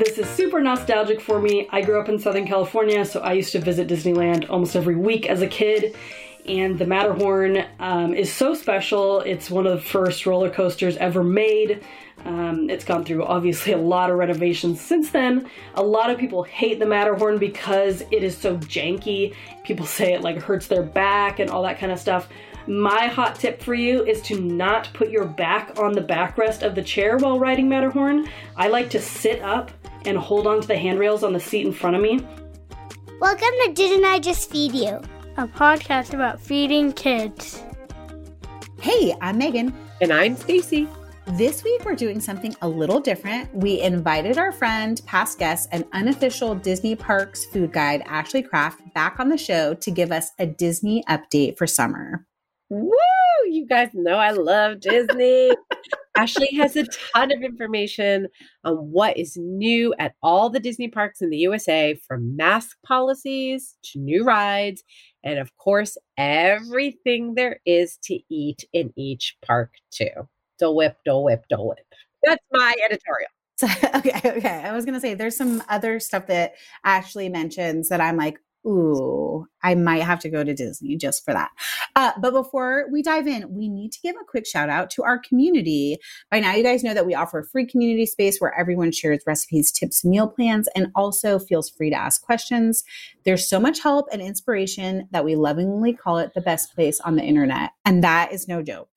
This is super nostalgic for me. I grew up in Southern California, so I used to visit Disneyland almost every week as a kid. And the Matterhorn um, is so special. It's one of the first roller coasters ever made. Um, it's gone through obviously a lot of renovations since then. A lot of people hate the Matterhorn because it is so janky. People say it like hurts their back and all that kind of stuff. My hot tip for you is to not put your back on the backrest of the chair while riding Matterhorn. I like to sit up and hold on to the handrails on the seat in front of me. Welcome to Didn't I Just Feed You? A podcast about feeding kids. Hey, I'm Megan. And I'm Stacy. This week we're doing something a little different. We invited our friend, past guest, and unofficial Disney Parks food guide, Ashley Craft, back on the show to give us a Disney update for summer. Woo! You guys know I love Disney. Ashley has a ton of information on what is new at all the Disney parks in the USA, from mask policies to new rides, and of course, everything there is to eat in each park, too. Dole whip, Dole whip, Dole whip. That's my editorial. okay, okay. I was gonna say there's some other stuff that Ashley mentions that I'm like, ooh, I might have to go to Disney just for that. Uh, but before we dive in, we need to give a quick shout out to our community. By now, you guys know that we offer a free community space where everyone shares recipes, tips, meal plans, and also feels free to ask questions. There's so much help and inspiration that we lovingly call it the best place on the internet. And that is no joke.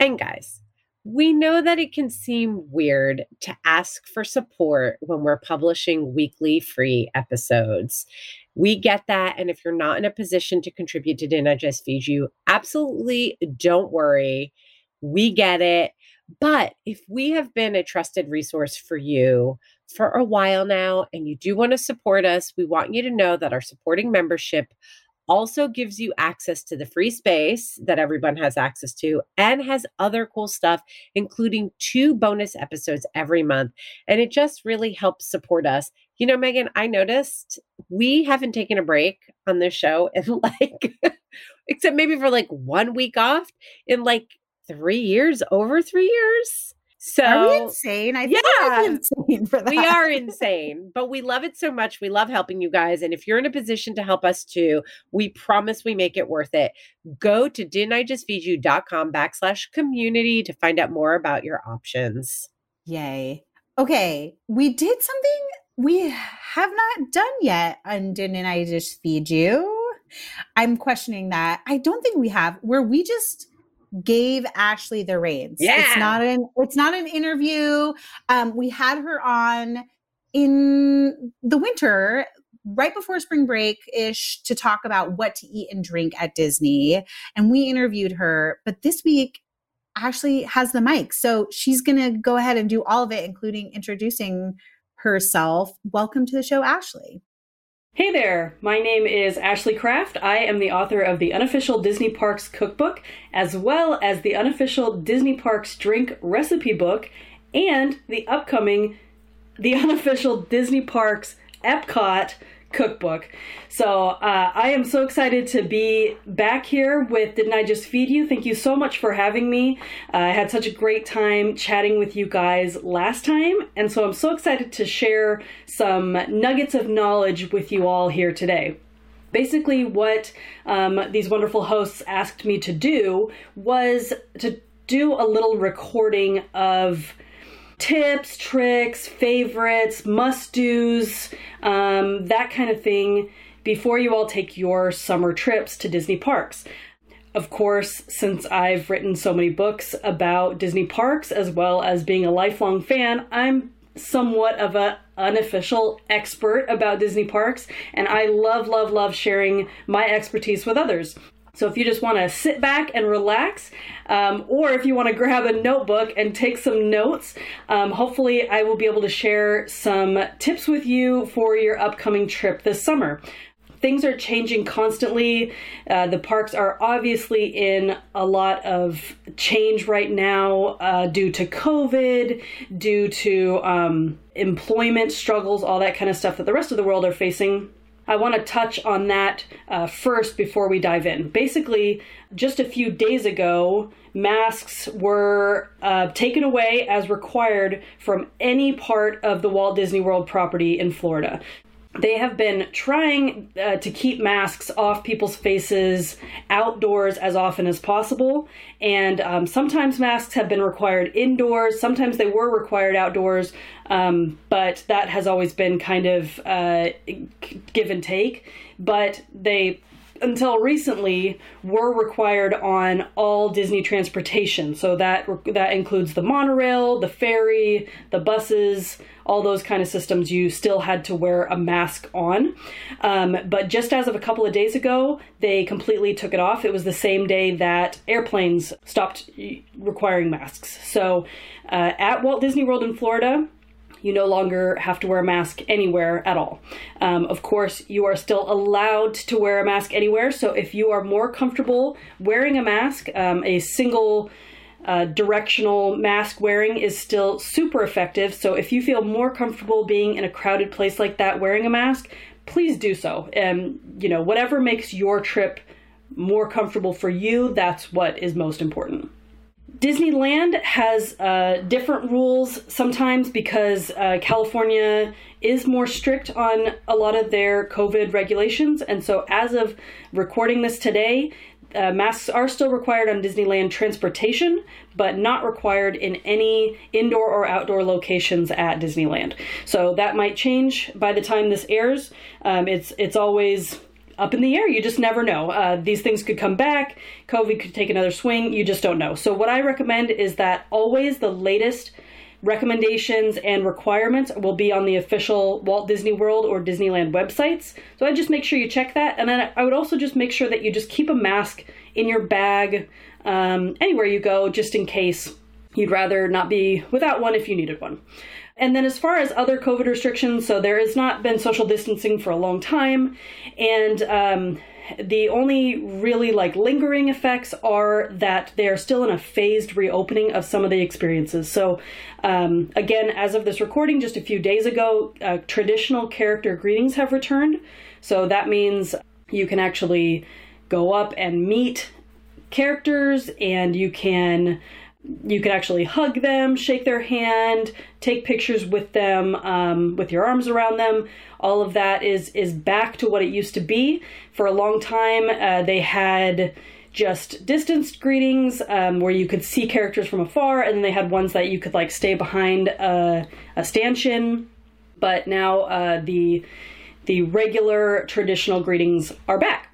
And guys, we know that it can seem weird to ask for support when we're publishing weekly free episodes. We get that. And if you're not in a position to contribute to Didn't I Just Feed You, absolutely don't worry. We get it. But if we have been a trusted resource for you for a while now and you do want to support us, we want you to know that our supporting membership also gives you access to the free space that everyone has access to and has other cool stuff, including two bonus episodes every month. And it just really helps support us. You know, Megan, I noticed we haven't taken a break on this show in like, except maybe for like one week off in like three years, over three years. So are we insane? I think yeah, insane for that. We are insane, but we love it so much. We love helping you guys. And if you're in a position to help us too, we promise we make it worth it. Go to didn't I just feed you.com backslash community to find out more about your options. Yay. Okay. We did something we have not done yet on Didn't I Just Feed You? I'm questioning that. I don't think we have, where we just gave Ashley the reins. Yeah. It's not an it's not an interview. Um, we had her on in the winter right before spring break ish to talk about what to eat and drink at Disney and we interviewed her but this week Ashley has the mic so she's going to go ahead and do all of it including introducing herself welcome to the show Ashley Hey there, my name is Ashley Craft. I am the author of the unofficial Disney Parks cookbook, as well as the unofficial Disney Parks drink recipe book, and the upcoming the unofficial Disney Parks Epcot cookbook. So uh, I am so excited to be back here with Didn't I Just Feed You? Thank you so much for having me. Uh, I had such a great time chatting with you guys last time, and so I'm so excited to share some nuggets of knowledge with you all here today. Basically, what um, these wonderful hosts asked me to do was to do a little recording of tips, tricks, favorites, must do's, um, that kind of thing before you all take your summer trips to Disney parks. Of course, since I've written so many books about Disney parks as well as being a lifelong fan, I'm somewhat of a unofficial expert about Disney parks and I love love love sharing my expertise with others. So if you just want to sit back and relax, um, or if you want to grab a notebook and take some notes, um, hopefully I will be able to share some tips with you for your upcoming trip this summer things are changing constantly. Uh, the parks are obviously in a lot of change right now uh, due to COVID, due to um, employment struggles, all that kind of stuff that the rest of the world are facing. I want to touch on that uh, first before we dive in. Basically, just a few days ago, masks were uh, taken away as required from any part of the Walt Disney World property in Florida they have been trying uh, to keep masks off people's faces outdoors as often as possible. And um, sometimes masks have been required indoors, sometimes they were required outdoors, um, but that has always been kind of uh, give and take. But they until recently were required on all Disney transportation. So that that includes the monorail, the ferry, the buses, all those kind of systems. You still had to wear a mask on. Um, but just as of a couple of days ago, they completely took it off. It was the same day that airplanes stopped requiring masks. So uh, at Walt Disney World in Florida, you no longer have to wear a mask anywhere at all. Um, of course, you are still allowed to wear a mask anywhere. So if you are more comfortable wearing a mask, um, a single uh, directional mask wearing is still super effective. So if you feel more comfortable being in a crowded place like that wearing a mask, please do so. And, you know, whatever makes your trip more comfortable for you, that's what is most important. Disneyland has uh, different rules sometimes because uh, California is more strict on a lot of their COVID regulations. And so, as of recording this today, uh, masks are still required on Disneyland transportation, but not required in any indoor or outdoor locations at Disneyland. So that might change by the time this airs. Um, it's it's always up in the air. You just never know. Uh, these things could come back. COVID could take another swing. You just don't know. So, what I recommend is that always the latest recommendations and requirements will be on the official Walt Disney World or Disneyland websites. So, I just make sure you check that. And then I would also just make sure that you just keep a mask in your bag um, anywhere you go, just in case you'd rather not be without one if you needed one. And then, as far as other COVID restrictions, so there has not been social distancing for a long time, and um, the only really like lingering effects are that they are still in a phased reopening of some of the experiences. So, um, again, as of this recording, just a few days ago, uh, traditional character greetings have returned. So that means you can actually go up and meet characters, and you can you can actually hug them, shake their hand, take pictures with them, um, with your arms around them. All of that is is back to what it used to be. For a long time, uh, they had just distanced greetings um, where you could see characters from afar, and then they had ones that you could like stay behind a, a stanchion. But now uh, the the regular traditional greetings are back.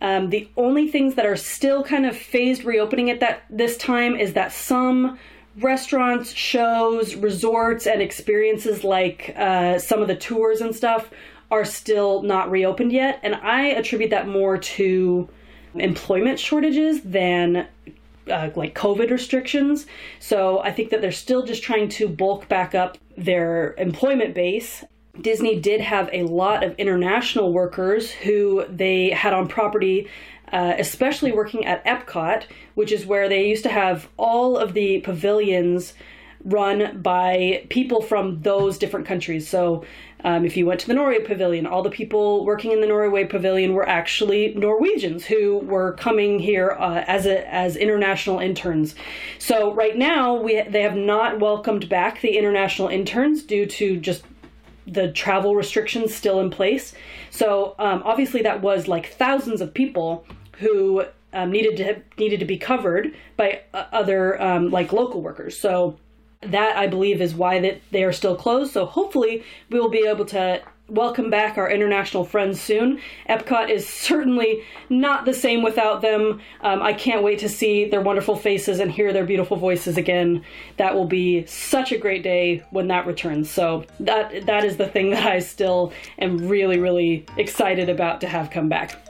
Um, the only things that are still kind of phased reopening at that this time is that some restaurants, shows, resorts, and experiences like uh, some of the tours and stuff are still not reopened yet. And I attribute that more to employment shortages than uh, like COVID restrictions. So I think that they're still just trying to bulk back up their employment base Disney did have a lot of international workers who they had on property, uh, especially working at Epcot, which is where they used to have all of the pavilions run by people from those different countries. So, um, if you went to the Norway Pavilion, all the people working in the Norway Pavilion were actually Norwegians who were coming here uh, as a, as international interns. So right now, we they have not welcomed back the international interns due to just the travel restrictions still in place. So um, obviously that was like thousands of people who um, needed to needed to be covered by uh, other um, like local workers. So that I believe is why that they are still closed. So hopefully we will be able to welcome back our international friends soon. Epcot is certainly not the same without them. Um, I can't wait to see their wonderful faces and hear their beautiful voices again. That will be such a great day when that returns. So that that is the thing that I still am really really excited about to have come back.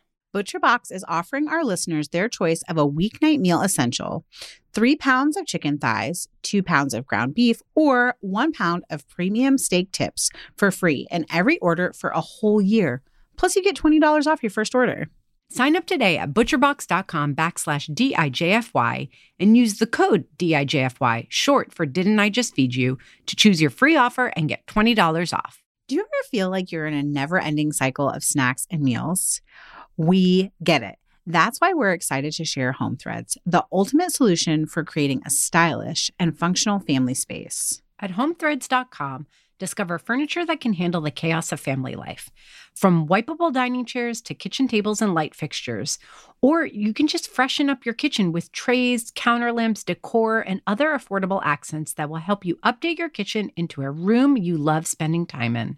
ButcherBox is offering our listeners their choice of a weeknight meal essential three pounds of chicken thighs, two pounds of ground beef, or one pound of premium steak tips for free in every order for a whole year. Plus, you get $20 off your first order. Sign up today at butcherbox.com backslash DIJFY and use the code DIJFY, short for Didn't I Just Feed You, to choose your free offer and get $20 off. Do you ever feel like you're in a never ending cycle of snacks and meals? We get it. That's why we're excited to share Home Threads, the ultimate solution for creating a stylish and functional family space. At homethreads.com, discover furniture that can handle the chaos of family life. From wipeable dining chairs to kitchen tables and light fixtures. Or you can just freshen up your kitchen with trays, counter lamps, decor, and other affordable accents that will help you update your kitchen into a room you love spending time in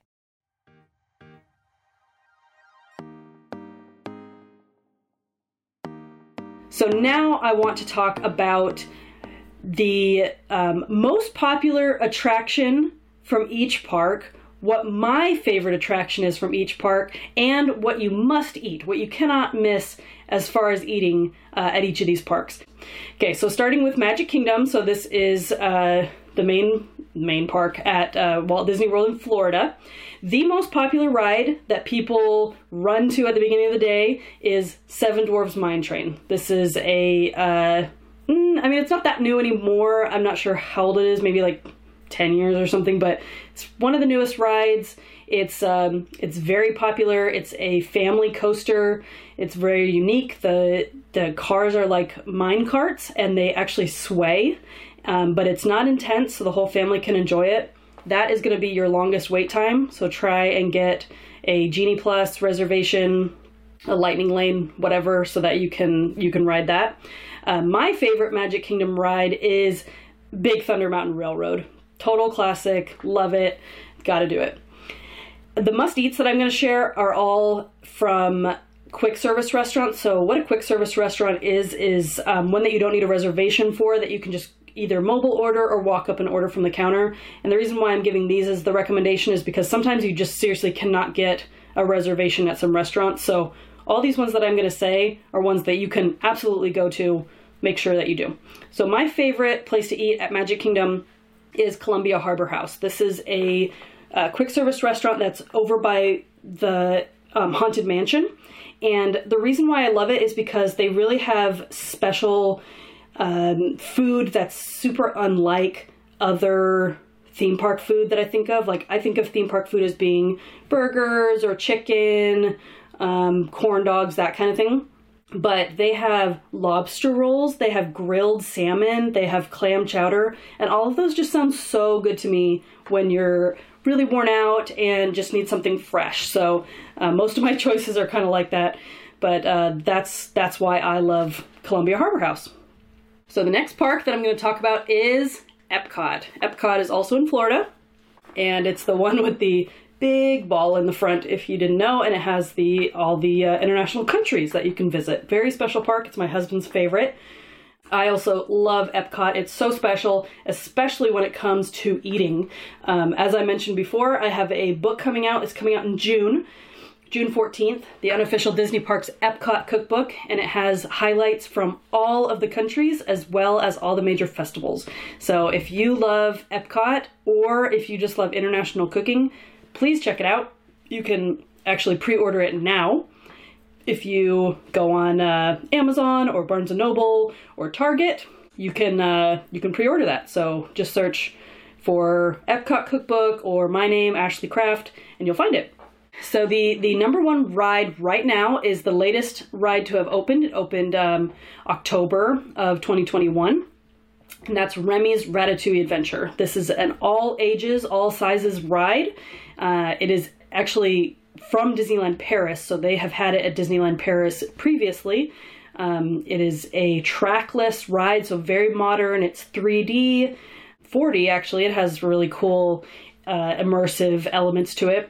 So now I want to talk about the um, most popular attraction from each park, what my favorite attraction is from each park, and what you must eat, what you cannot miss as far as eating uh, at each of these parks. Okay, so starting with Magic Kingdom, so this is uh, the main main park at uh, Walt Disney World in Florida. The most popular ride that people run to at the beginning of the day is Seven Dwarfs Mine Train. This is a, uh, mm, I mean, it's not that new anymore. I'm not sure how old it is, maybe like 10 years or something, but it's one of the newest rides. It's um, it's very popular. It's a family coaster. It's very unique. The the cars are like mine carts and they actually sway um, but it's not intense, so the whole family can enjoy it. That is going to be your longest wait time, so try and get a Genie Plus reservation, a Lightning Lane, whatever, so that you can you can ride that. Uh, my favorite Magic Kingdom ride is Big Thunder Mountain Railroad. Total classic, love it, gotta do it. The must eats that I'm going to share are all from quick service restaurants. So, what a quick service restaurant is, is um, one that you don't need a reservation for, that you can just either mobile order or walk up and order from the counter. And the reason why I'm giving these as the recommendation is because sometimes you just seriously cannot get a reservation at some restaurants. So all these ones that I'm going to say are ones that you can absolutely go to. Make sure that you do. So my favorite place to eat at Magic Kingdom is Columbia Harbor House. This is a, a quick service restaurant that's over by the um, Haunted Mansion. And the reason why I love it is because they really have special um, food that's super unlike other theme park food that I think of. Like, I think of theme park food as being burgers or chicken, um, corn dogs, that kind of thing. But they have lobster rolls, they have grilled salmon, they have clam chowder, and all of those just sound so good to me when you're really worn out and just need something fresh. So uh, most of my choices are kind of like that, but uh, that's that's why I love Columbia Harbor House. So the next park that I'm going to talk about is Epcot. Epcot is also in Florida, and it's the one with the big ball in the front if you didn't know and it has the all the uh, international countries that you can visit very special park it's my husband's favorite I also love Epcot. It's so special, especially when it comes to eating. Um, as I mentioned before, I have a book coming out. It's coming out in June, June 14th, the unofficial Disney Parks Epcot cookbook, and it has highlights from all of the countries as well as all the major festivals. So if you love Epcot or if you just love international cooking, please check it out. You can actually pre order it now if you go on uh, Amazon or Barnes and Noble or Target, you can uh, you can pre-order that. So just search for Epcot Cookbook or my name Ashley Craft, and you'll find it. So the the number one ride right now is the latest ride to have opened. It opened um, October of 2021. And that's Remy's Ratatouille Adventure. This is an all ages, all sizes ride. Uh, it is actually from Disneyland Paris, so they have had it at Disneyland Paris previously. Um, it is a trackless ride, so very modern. It's 3D, 4D actually. It has really cool uh, immersive elements to it.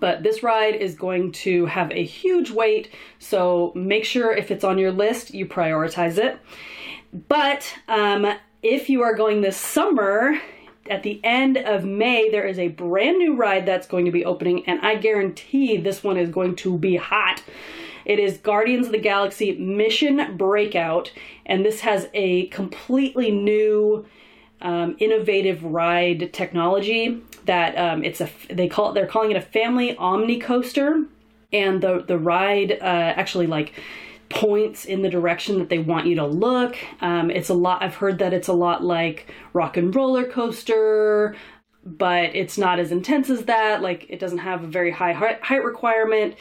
But this ride is going to have a huge wait, so make sure if it's on your list, you prioritize it. But um, if you are going this summer, at the end of May, there is a brand new ride that's going to be opening, and I guarantee this one is going to be hot. It is Guardians of the Galaxy Mission Breakout, and this has a completely new, um, innovative ride technology. That um, it's a they call it they're calling it a family omni coaster, and the the ride uh, actually like points in the direction that they want you to look. Um, it's a lot, I've heard that it's a lot like Rock and Roller Coaster, but it's not as intense as that. Like, it doesn't have a very high height requirement.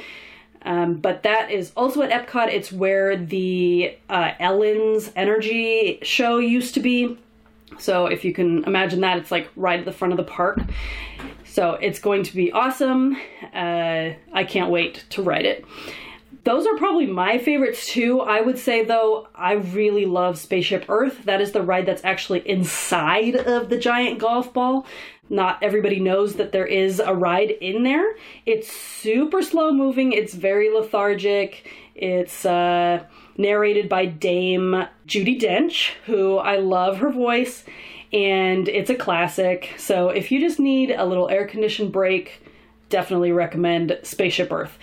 Um, but that is also at Epcot. It's where the uh, Ellen's Energy show used to be. So if you can imagine that, it's like right at the front of the park. So it's going to be awesome. Uh, I can't wait to ride it. Those are probably my favorites too. I would say though, I really love Spaceship Earth. That is the ride that's actually inside of the giant golf ball. Not everybody knows that there is a ride in there. It's super slow moving, it's very lethargic. It's uh, narrated by Dame Judi Dench, who I love her voice, and it's a classic. So if you just need a little air conditioned break, definitely recommend Spaceship Earth.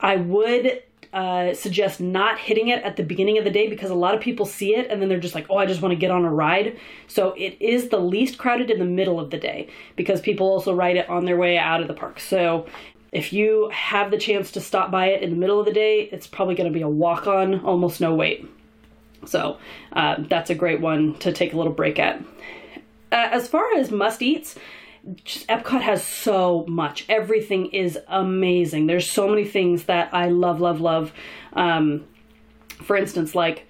I would uh, suggest not hitting it at the beginning of the day because a lot of people see it and then they're just like, oh, I just want to get on a ride. So it is the least crowded in the middle of the day because people also ride it on their way out of the park. So if you have the chance to stop by it in the middle of the day, it's probably going to be a walk on, almost no wait. So uh, that's a great one to take a little break at. Uh, as far as must eats, just Epcot has so much. Everything is amazing. There's so many things that I love, love, love. Um, for instance, like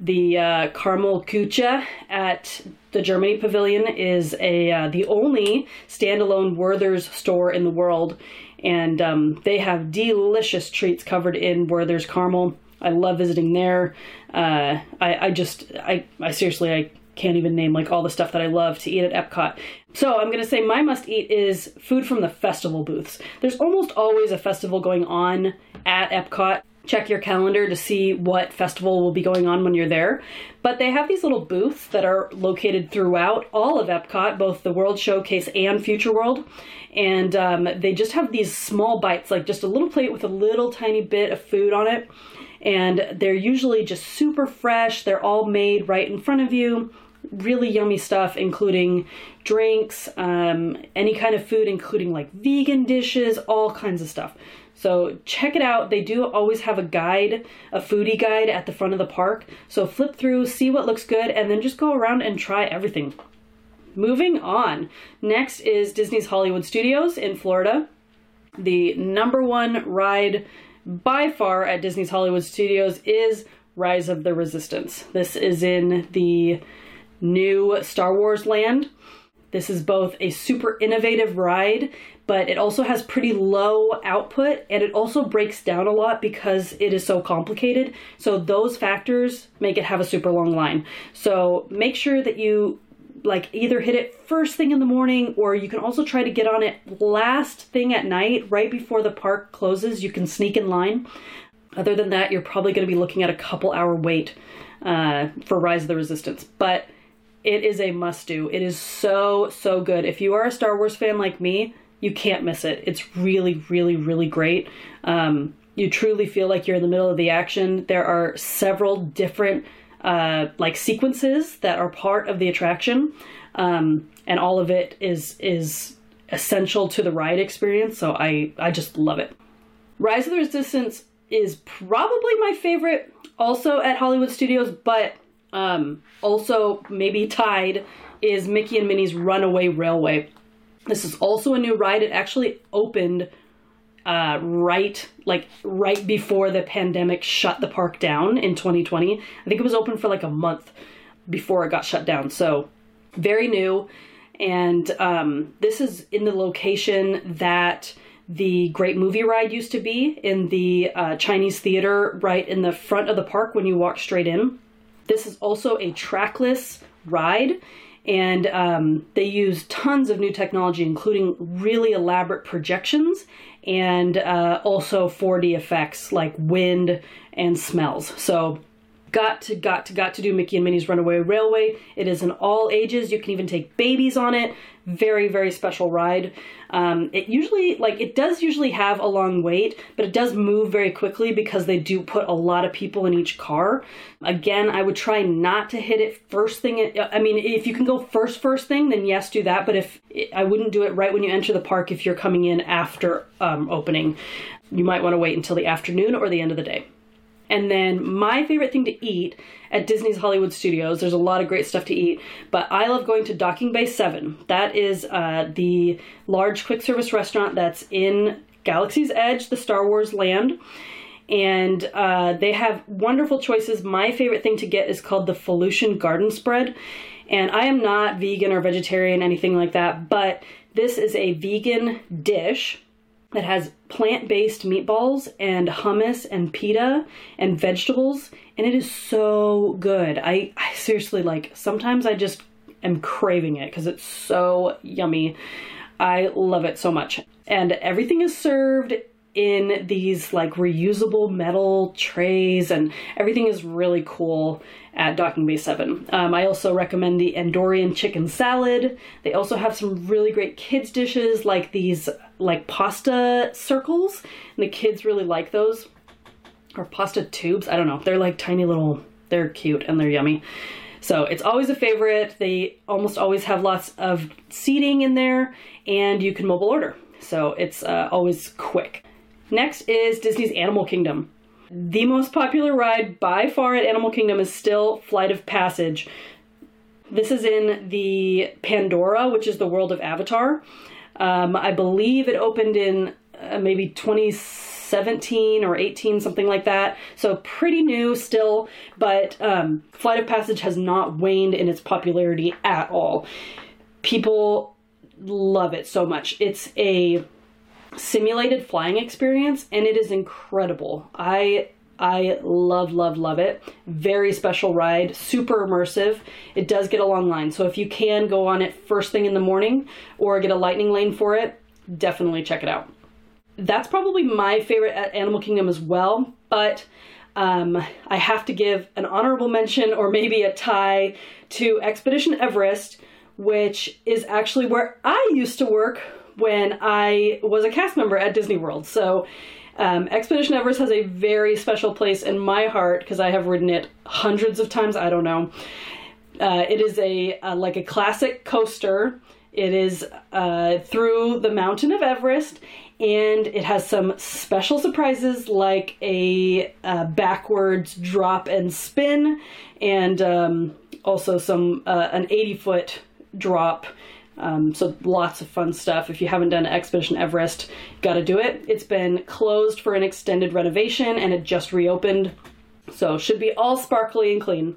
the uh, Karamell-Küche at the Germany Pavilion is a uh, the only standalone Werther's store in the world, and um, they have delicious treats covered in Werther's caramel. I love visiting there. Uh, I, I just I, I seriously I can't even name like all the stuff that I love to eat at Epcot. So I'm gonna say my must eat is food from the festival booths. There's almost always a festival going on at Epcot. Check your calendar to see what festival will be going on when you're there. But they have these little booths that are located throughout all of Epcot, both the World Showcase and Future World. And um, they just have these small bites, like just a little plate with a little tiny bit of food on it. And they're usually just super fresh. They're all made right in front of you really yummy stuff, including drinks, um, any kind of food, including like vegan dishes, all kinds of stuff. So check it out. They do always have a guide, a foodie guide at the front of the park. So flip through, see what looks good, and then just go around and try everything. Moving on. Next is Disney's Hollywood Studios in Florida. The number one ride by far at Disney's Hollywood Studios is Rise of the Resistance. This is in the new Star Wars land. This is both a super innovative ride, but it also has pretty low output and it also breaks down a lot because it is so complicated. So those factors make it have a super long line. So make sure that you like either hit it first thing in the morning or you can also try to get on it last thing at night right before the park closes. You can sneak in line. Other than that, you're probably going to be looking at a couple hour wait uh, for Rise of the Resistance. But it is a must do. It is so, so good. If you are a Star Wars fan like me, you can't miss it. It's really, really, really great. Um, you truly feel like you're in the middle of the action. There are several different uh, like sequences that are part of the attraction, um, and all of it is is essential to the ride experience. So I I just love it. Rise of the Resistance is probably my favorite, also at Hollywood Studios, but um, also maybe tied is Mickey and Minnie's Runaway Railway. This is also a new ride. It actually opened uh, right like right before the pandemic shut the park down in 2020. I think it was open for like a month before it got shut down. So very new, and um, this is in the location that the Great Movie Ride used to be in the uh, Chinese theater right in the front of the park when you walk straight in. This is also a trackless ride and um, they use tons of new technology, including really elaborate projections and uh, also 4D effects like wind and smells. So got to got to got to do Mickey and Minnie's Runaway Railway. It is in all ages. You can even take babies on it. Very very special ride. Um, it usually like it does usually have a long wait, but it does move very quickly because they do put a lot of people in each car. Again, I would try not to hit it first thing. I mean, if you can go first first thing, then yes, do that. But if I wouldn't do it right when you enter the park if you're coming in after um, opening, you might want to wait until the afternoon or the end of the day. And then my favorite thing to eat at Disney's Hollywood Studios, there's a lot of great stuff to eat, but I love going to Docking Bay 7. That is uh, the large quick service restaurant that's in Galaxy's Edge, the Star Wars land. And uh, they have wonderful choices. My favorite thing to get is called the Felucian Garden Spread. And I am not vegan or vegetarian, anything like that, but this is a vegan dish that has plant based meatballs and hummus and pita and vegetables. And it is so good. I, I seriously like, sometimes I just am craving it because it's so yummy. I love it so much. And everything is served in these like reusable metal trays, and everything is really cool at Docking Bay 7. Um, I also recommend the Endorian chicken salad. They also have some really great kids' dishes like these like pasta circles, and the kids really like those. Or pasta tubes, I don't know. They're like tiny little, they're cute and they're yummy. So it's always a favorite. They almost always have lots of seating in there, and you can mobile order. So it's uh, always quick. Next is Disney's Animal Kingdom. The most popular ride by far at Animal Kingdom is still Flight of Passage. This is in the Pandora, which is the world of Avatar. Um, I believe it opened in uh, maybe 2017 or 18, something like that. So pretty new still, but um, Flight of Passage has not waned in its popularity at all. People love it so much. It's a simulated flying experience and it is incredible. I I love, love, love it. Very special ride, super immersive. It does get a long line, so if you can go on it first thing in the morning or get a lightning lane for it, definitely check it out. That's probably my favorite at Animal Kingdom as well, but um, I have to give an honorable mention or maybe a tie to Expedition Everest, which is actually where I used to work when I was a cast member at Disney World. So um, Expedition Everest has a very special place in my heart because I have ridden it hundreds of times. I don't know. Uh, it is a like a classic coaster. It is uh, through the mountain of Everest, and it has some special surprises like a uh, backwards drop and spin, and um, also some uh, an 80 foot drop. Um, so lots of fun stuff. If you haven't done Expedition Everest, got to do it. It's been closed for an extended renovation and it just reopened, so should be all sparkly and clean.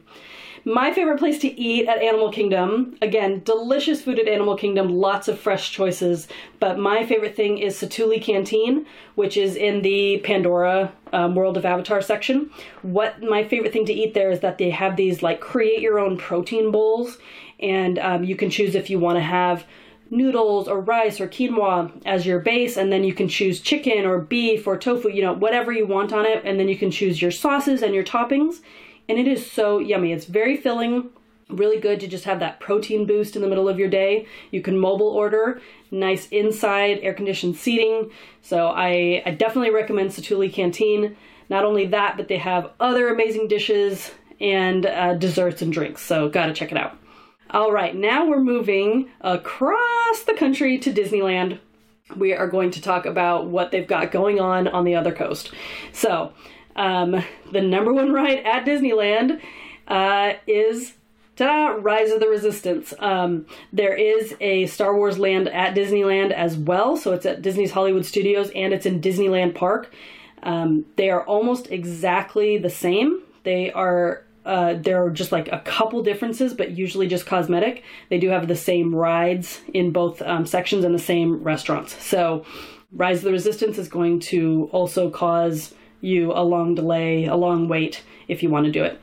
My favorite place to eat at Animal Kingdom, again, delicious food at Animal Kingdom, lots of fresh choices, but my favorite thing is Satu'li Canteen, which is in the Pandora um, World of Avatar section. What my favorite thing to eat there is that they have these like create your own protein bowls, and um, you can choose if you want to have noodles or rice or quinoa as your base and then you can choose chicken or beef or tofu you know whatever you want on it and then you can choose your sauces and your toppings and it is so yummy. It's very filling, really good to just have that protein boost in the middle of your day. You can mobile order, nice inside air conditioned seating. So I, I definitely recommend Satu'li Canteen. Not only that, but they have other amazing dishes and uh, desserts and drinks. So gotta check it out. All right, now we're moving across the country to Disneyland. We are going to talk about what they've got going on on the other coast. So, um, the number one ride at Disneyland uh, is ta Rise of the Resistance. Um, there is a Star Wars land at Disneyland as well, so it's at Disney's Hollywood Studios and it's in Disneyland Park. Um, they are almost exactly the same. They are uh, there are just like a couple differences, but usually just cosmetic. They do have the same rides in both um, sections and the same restaurants. So, Rise of the Resistance is going to also cause you a long delay, a long wait if you want to do it.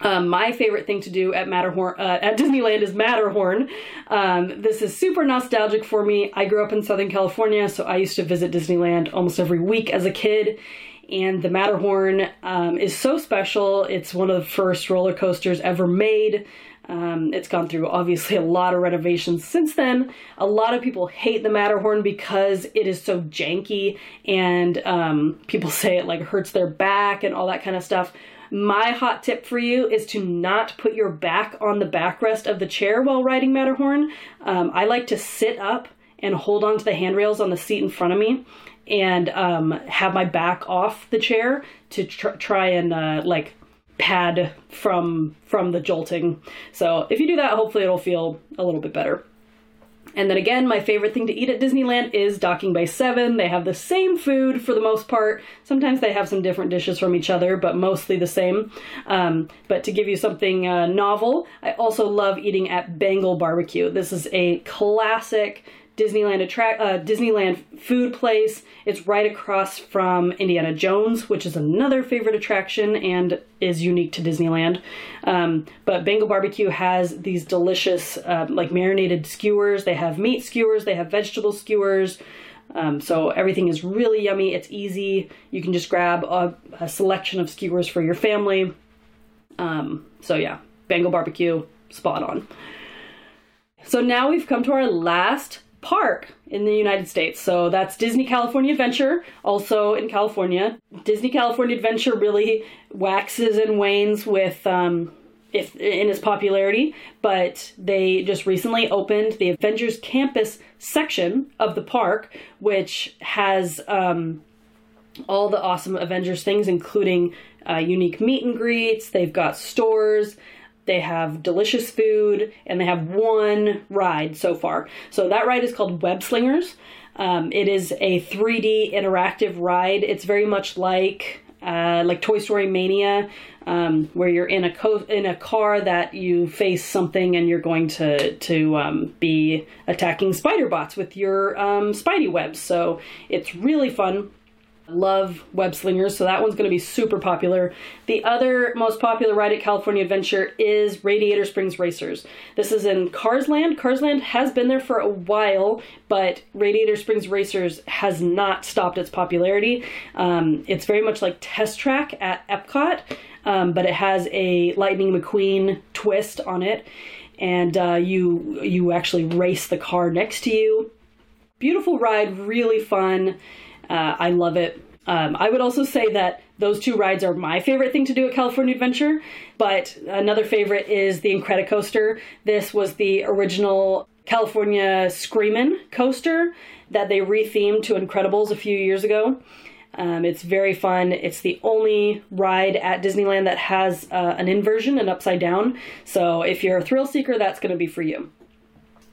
Um, my favorite thing to do at Matterhorn uh, at Disneyland is Matterhorn. Um, this is super nostalgic for me. I grew up in Southern California, so I used to visit Disneyland almost every week as a kid. And the Matterhorn um, is so special. It's one of the first roller coasters ever made. Um, it's gone through obviously a lot of renovations since then. A lot of people hate the Matterhorn because it is so janky and um, people say it like hurts their back and all that kind of stuff. My hot tip for you is to not put your back on the backrest of the chair while riding Matterhorn. Um, I like to sit up and hold on to the handrails on the seat in front of me and um, have my back off the chair to tr- try and uh, like pad from from the jolting. So if you do that, hopefully it'll feel a little bit better. And then again, my favorite thing to eat at Disneyland is Docking Bay 7. They have the same food for the most part. Sometimes they have some different dishes from each other, but mostly the same. Um, but to give you something uh, novel, I also love eating at Bengal Barbecue. This is a classic Disneyland attract uh, Disneyland food place. It's right across from Indiana Jones, which is another favorite attraction and is unique to Disneyland. Um, but Bengal Barbecue has these delicious, uh, like marinated skewers. They have meat skewers. They have vegetable skewers. Um, so everything is really yummy. It's easy. You can just grab a, a selection of skewers for your family. Um, so yeah, Bengal Barbecue, spot on. So now we've come to our last park in the United States. So that's Disney California Adventure, also in California. Disney California Adventure really waxes and wanes with um, if in its popularity, but they just recently opened the Avengers Campus section of the park, which has um, all the awesome Avengers things, including uh, unique meet and greets. They've got stores. They have delicious food, and they have one ride so far. So that ride is called Web Slingers. Um, it is a 3D interactive ride. It's very much like uh, like Toy Story Mania, um, where you're in a co- in a car that you face something and you're going to to um, be attacking spider bots with your um, Spidey webs. So it's really fun love web slingers, so that one's going to be super popular. The other most popular ride at California Adventure is Radiator Springs Racers. This is in Cars Land. Cars Land has been there for a while, but Radiator Springs Racers has not stopped its popularity. Um, it's very much like Test Track at Epcot, um, but it has a Lightning McQueen twist on it, and uh, you you actually race the car next to you. Beautiful ride, really fun. Uh, I love it. Um, I would also say that those two rides are my favorite thing to do at California Adventure, but another favorite is the Incredicoaster. This was the original California Screamin' coaster that they rethemed to Incredibles a few years ago. Um, it's very fun. It's the only ride at Disneyland that has uh, an inversion, and upside down. So if you're a thrill seeker, that's going to be for you.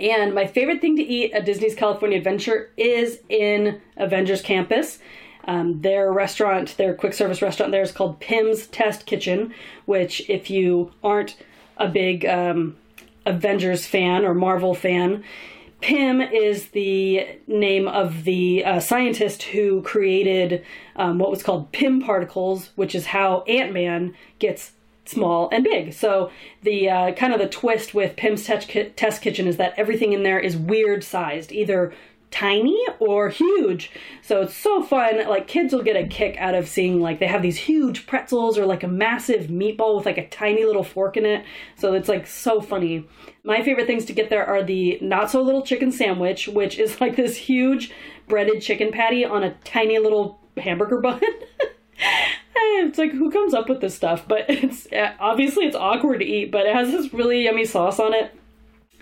And my favorite thing to eat at Disney's California Adventure is in Avengers Campus. Um, their restaurant, their quick service restaurant there is called Pym's Test Kitchen, which, if you aren't a big um, Avengers fan or Marvel fan, Pym is the name of the uh, scientist who created um, what was called Pym particles, which is how Ant Man gets small and big. So the uh, kind of the twist with Pym's Test Kitchen is that everything in there is weird sized, either tiny or huge. So it's so fun. Like kids will get a kick out of seeing like they have these huge pretzels or like a massive meatball with like a tiny little fork in it. So it's like so funny. My favorite things to get there are the not so little chicken sandwich, which is like this huge breaded chicken patty on a tiny little hamburger bun. it's like who comes up with this stuff but it's obviously it's awkward to eat but it has this really yummy sauce on it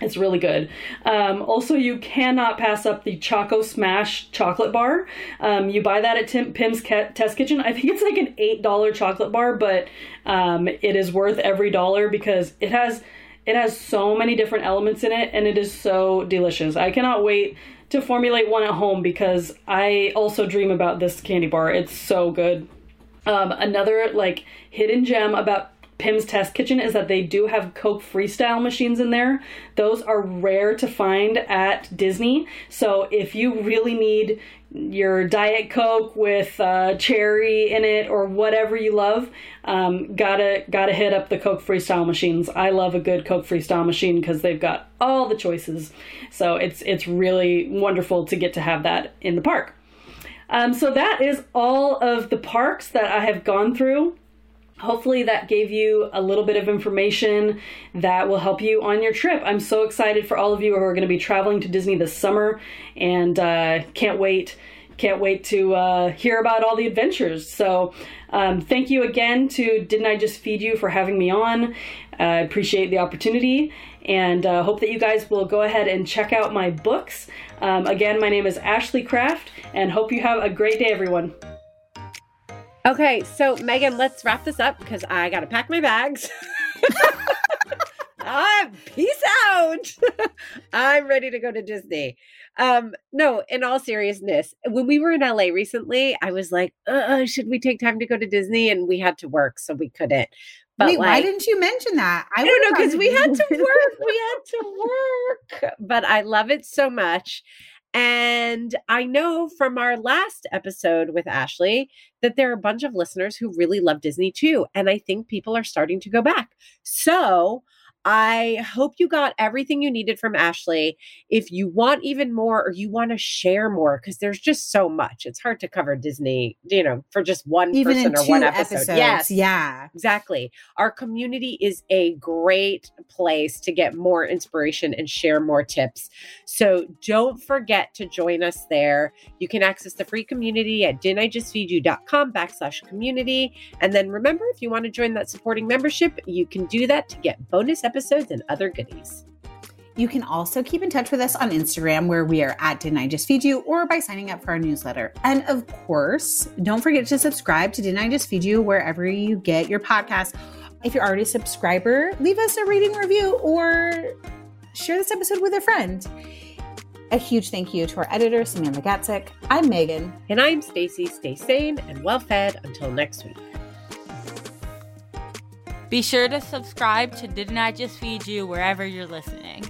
it's really good. Um, also, you cannot pass up the Choco Smash chocolate bar. Um, you buy that at Tim, Pym's Test Kitchen. I think it's like an $8 chocolate bar, but um, it is worth every dollar because it has it has so many different elements in it and it is so delicious. I cannot wait to formulate one at home because I also dream about this candy bar. It's so good. Um, another like hidden gem about Pym's Test Kitchen is that they do have Coke Freestyle machines in there. Those are rare to find at Disney. So if you really need your Diet Coke with uh, cherry in it or whatever you love, um, gotta gotta hit up the Coke Freestyle machines. I love a good Coke Freestyle machine because they've got all the choices. So it's it's really wonderful to get to have that in the park. Um, so that is all of the parks that I have gone through hopefully that gave you a little bit of information that will help you on your trip. I'm so excited for all of you who are going to be traveling to Disney this summer and uh, can't wait. Can't wait to uh, hear about all the adventures. So, um, thank you again to Didn't I Just Feed You for having me on. I uh, appreciate the opportunity and uh, hope that you guys will go ahead and check out my books. Um, again, my name is Ashley Craft, and hope you have a great day, everyone. Okay, so Megan, let's wrap this up because I got to pack my bags. ah, peace out. I'm ready to go to Disney. Um, no, in all seriousness, when we were in LA recently, I was like, uh, should we take time to go to Disney? And we had to work, so we couldn't. But Wait, like, why didn't you mention that? I, I don't know because we had to work. we had to work. But I love it so much. And I know from our last episode with Ashley that there are a bunch of listeners who really love Disney too. And I think people are starting to go back. So I hope you got everything you needed from Ashley. If you want even more or you want to share more, because there's just so much. It's hard to cover Disney, you know, for just one even person or one episode. Episodes. Yes. Yeah. Exactly. Our community is a great place to get more inspiration and share more tips. So don't forget to join us there. You can access the free community at didn'tijustfeedyou.com backslash community. And then remember, if you want to join that supporting membership, you can do that to get bonus episodes episodes and other goodies. You can also keep in touch with us on Instagram, where we are at Didn't I Just Feed You, or by signing up for our newsletter. And of course, don't forget to subscribe to Didn't I Just Feed You wherever you get your podcast. If you're already a subscriber, leave us a rating review or share this episode with a friend. A huge thank you to our editor, Samantha Gatzik. I'm Megan. And I'm Stacy. Stay sane and well fed until next week. Be sure to subscribe to Didn't I Just Feed You wherever you're listening.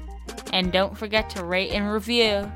And don't forget to rate and review.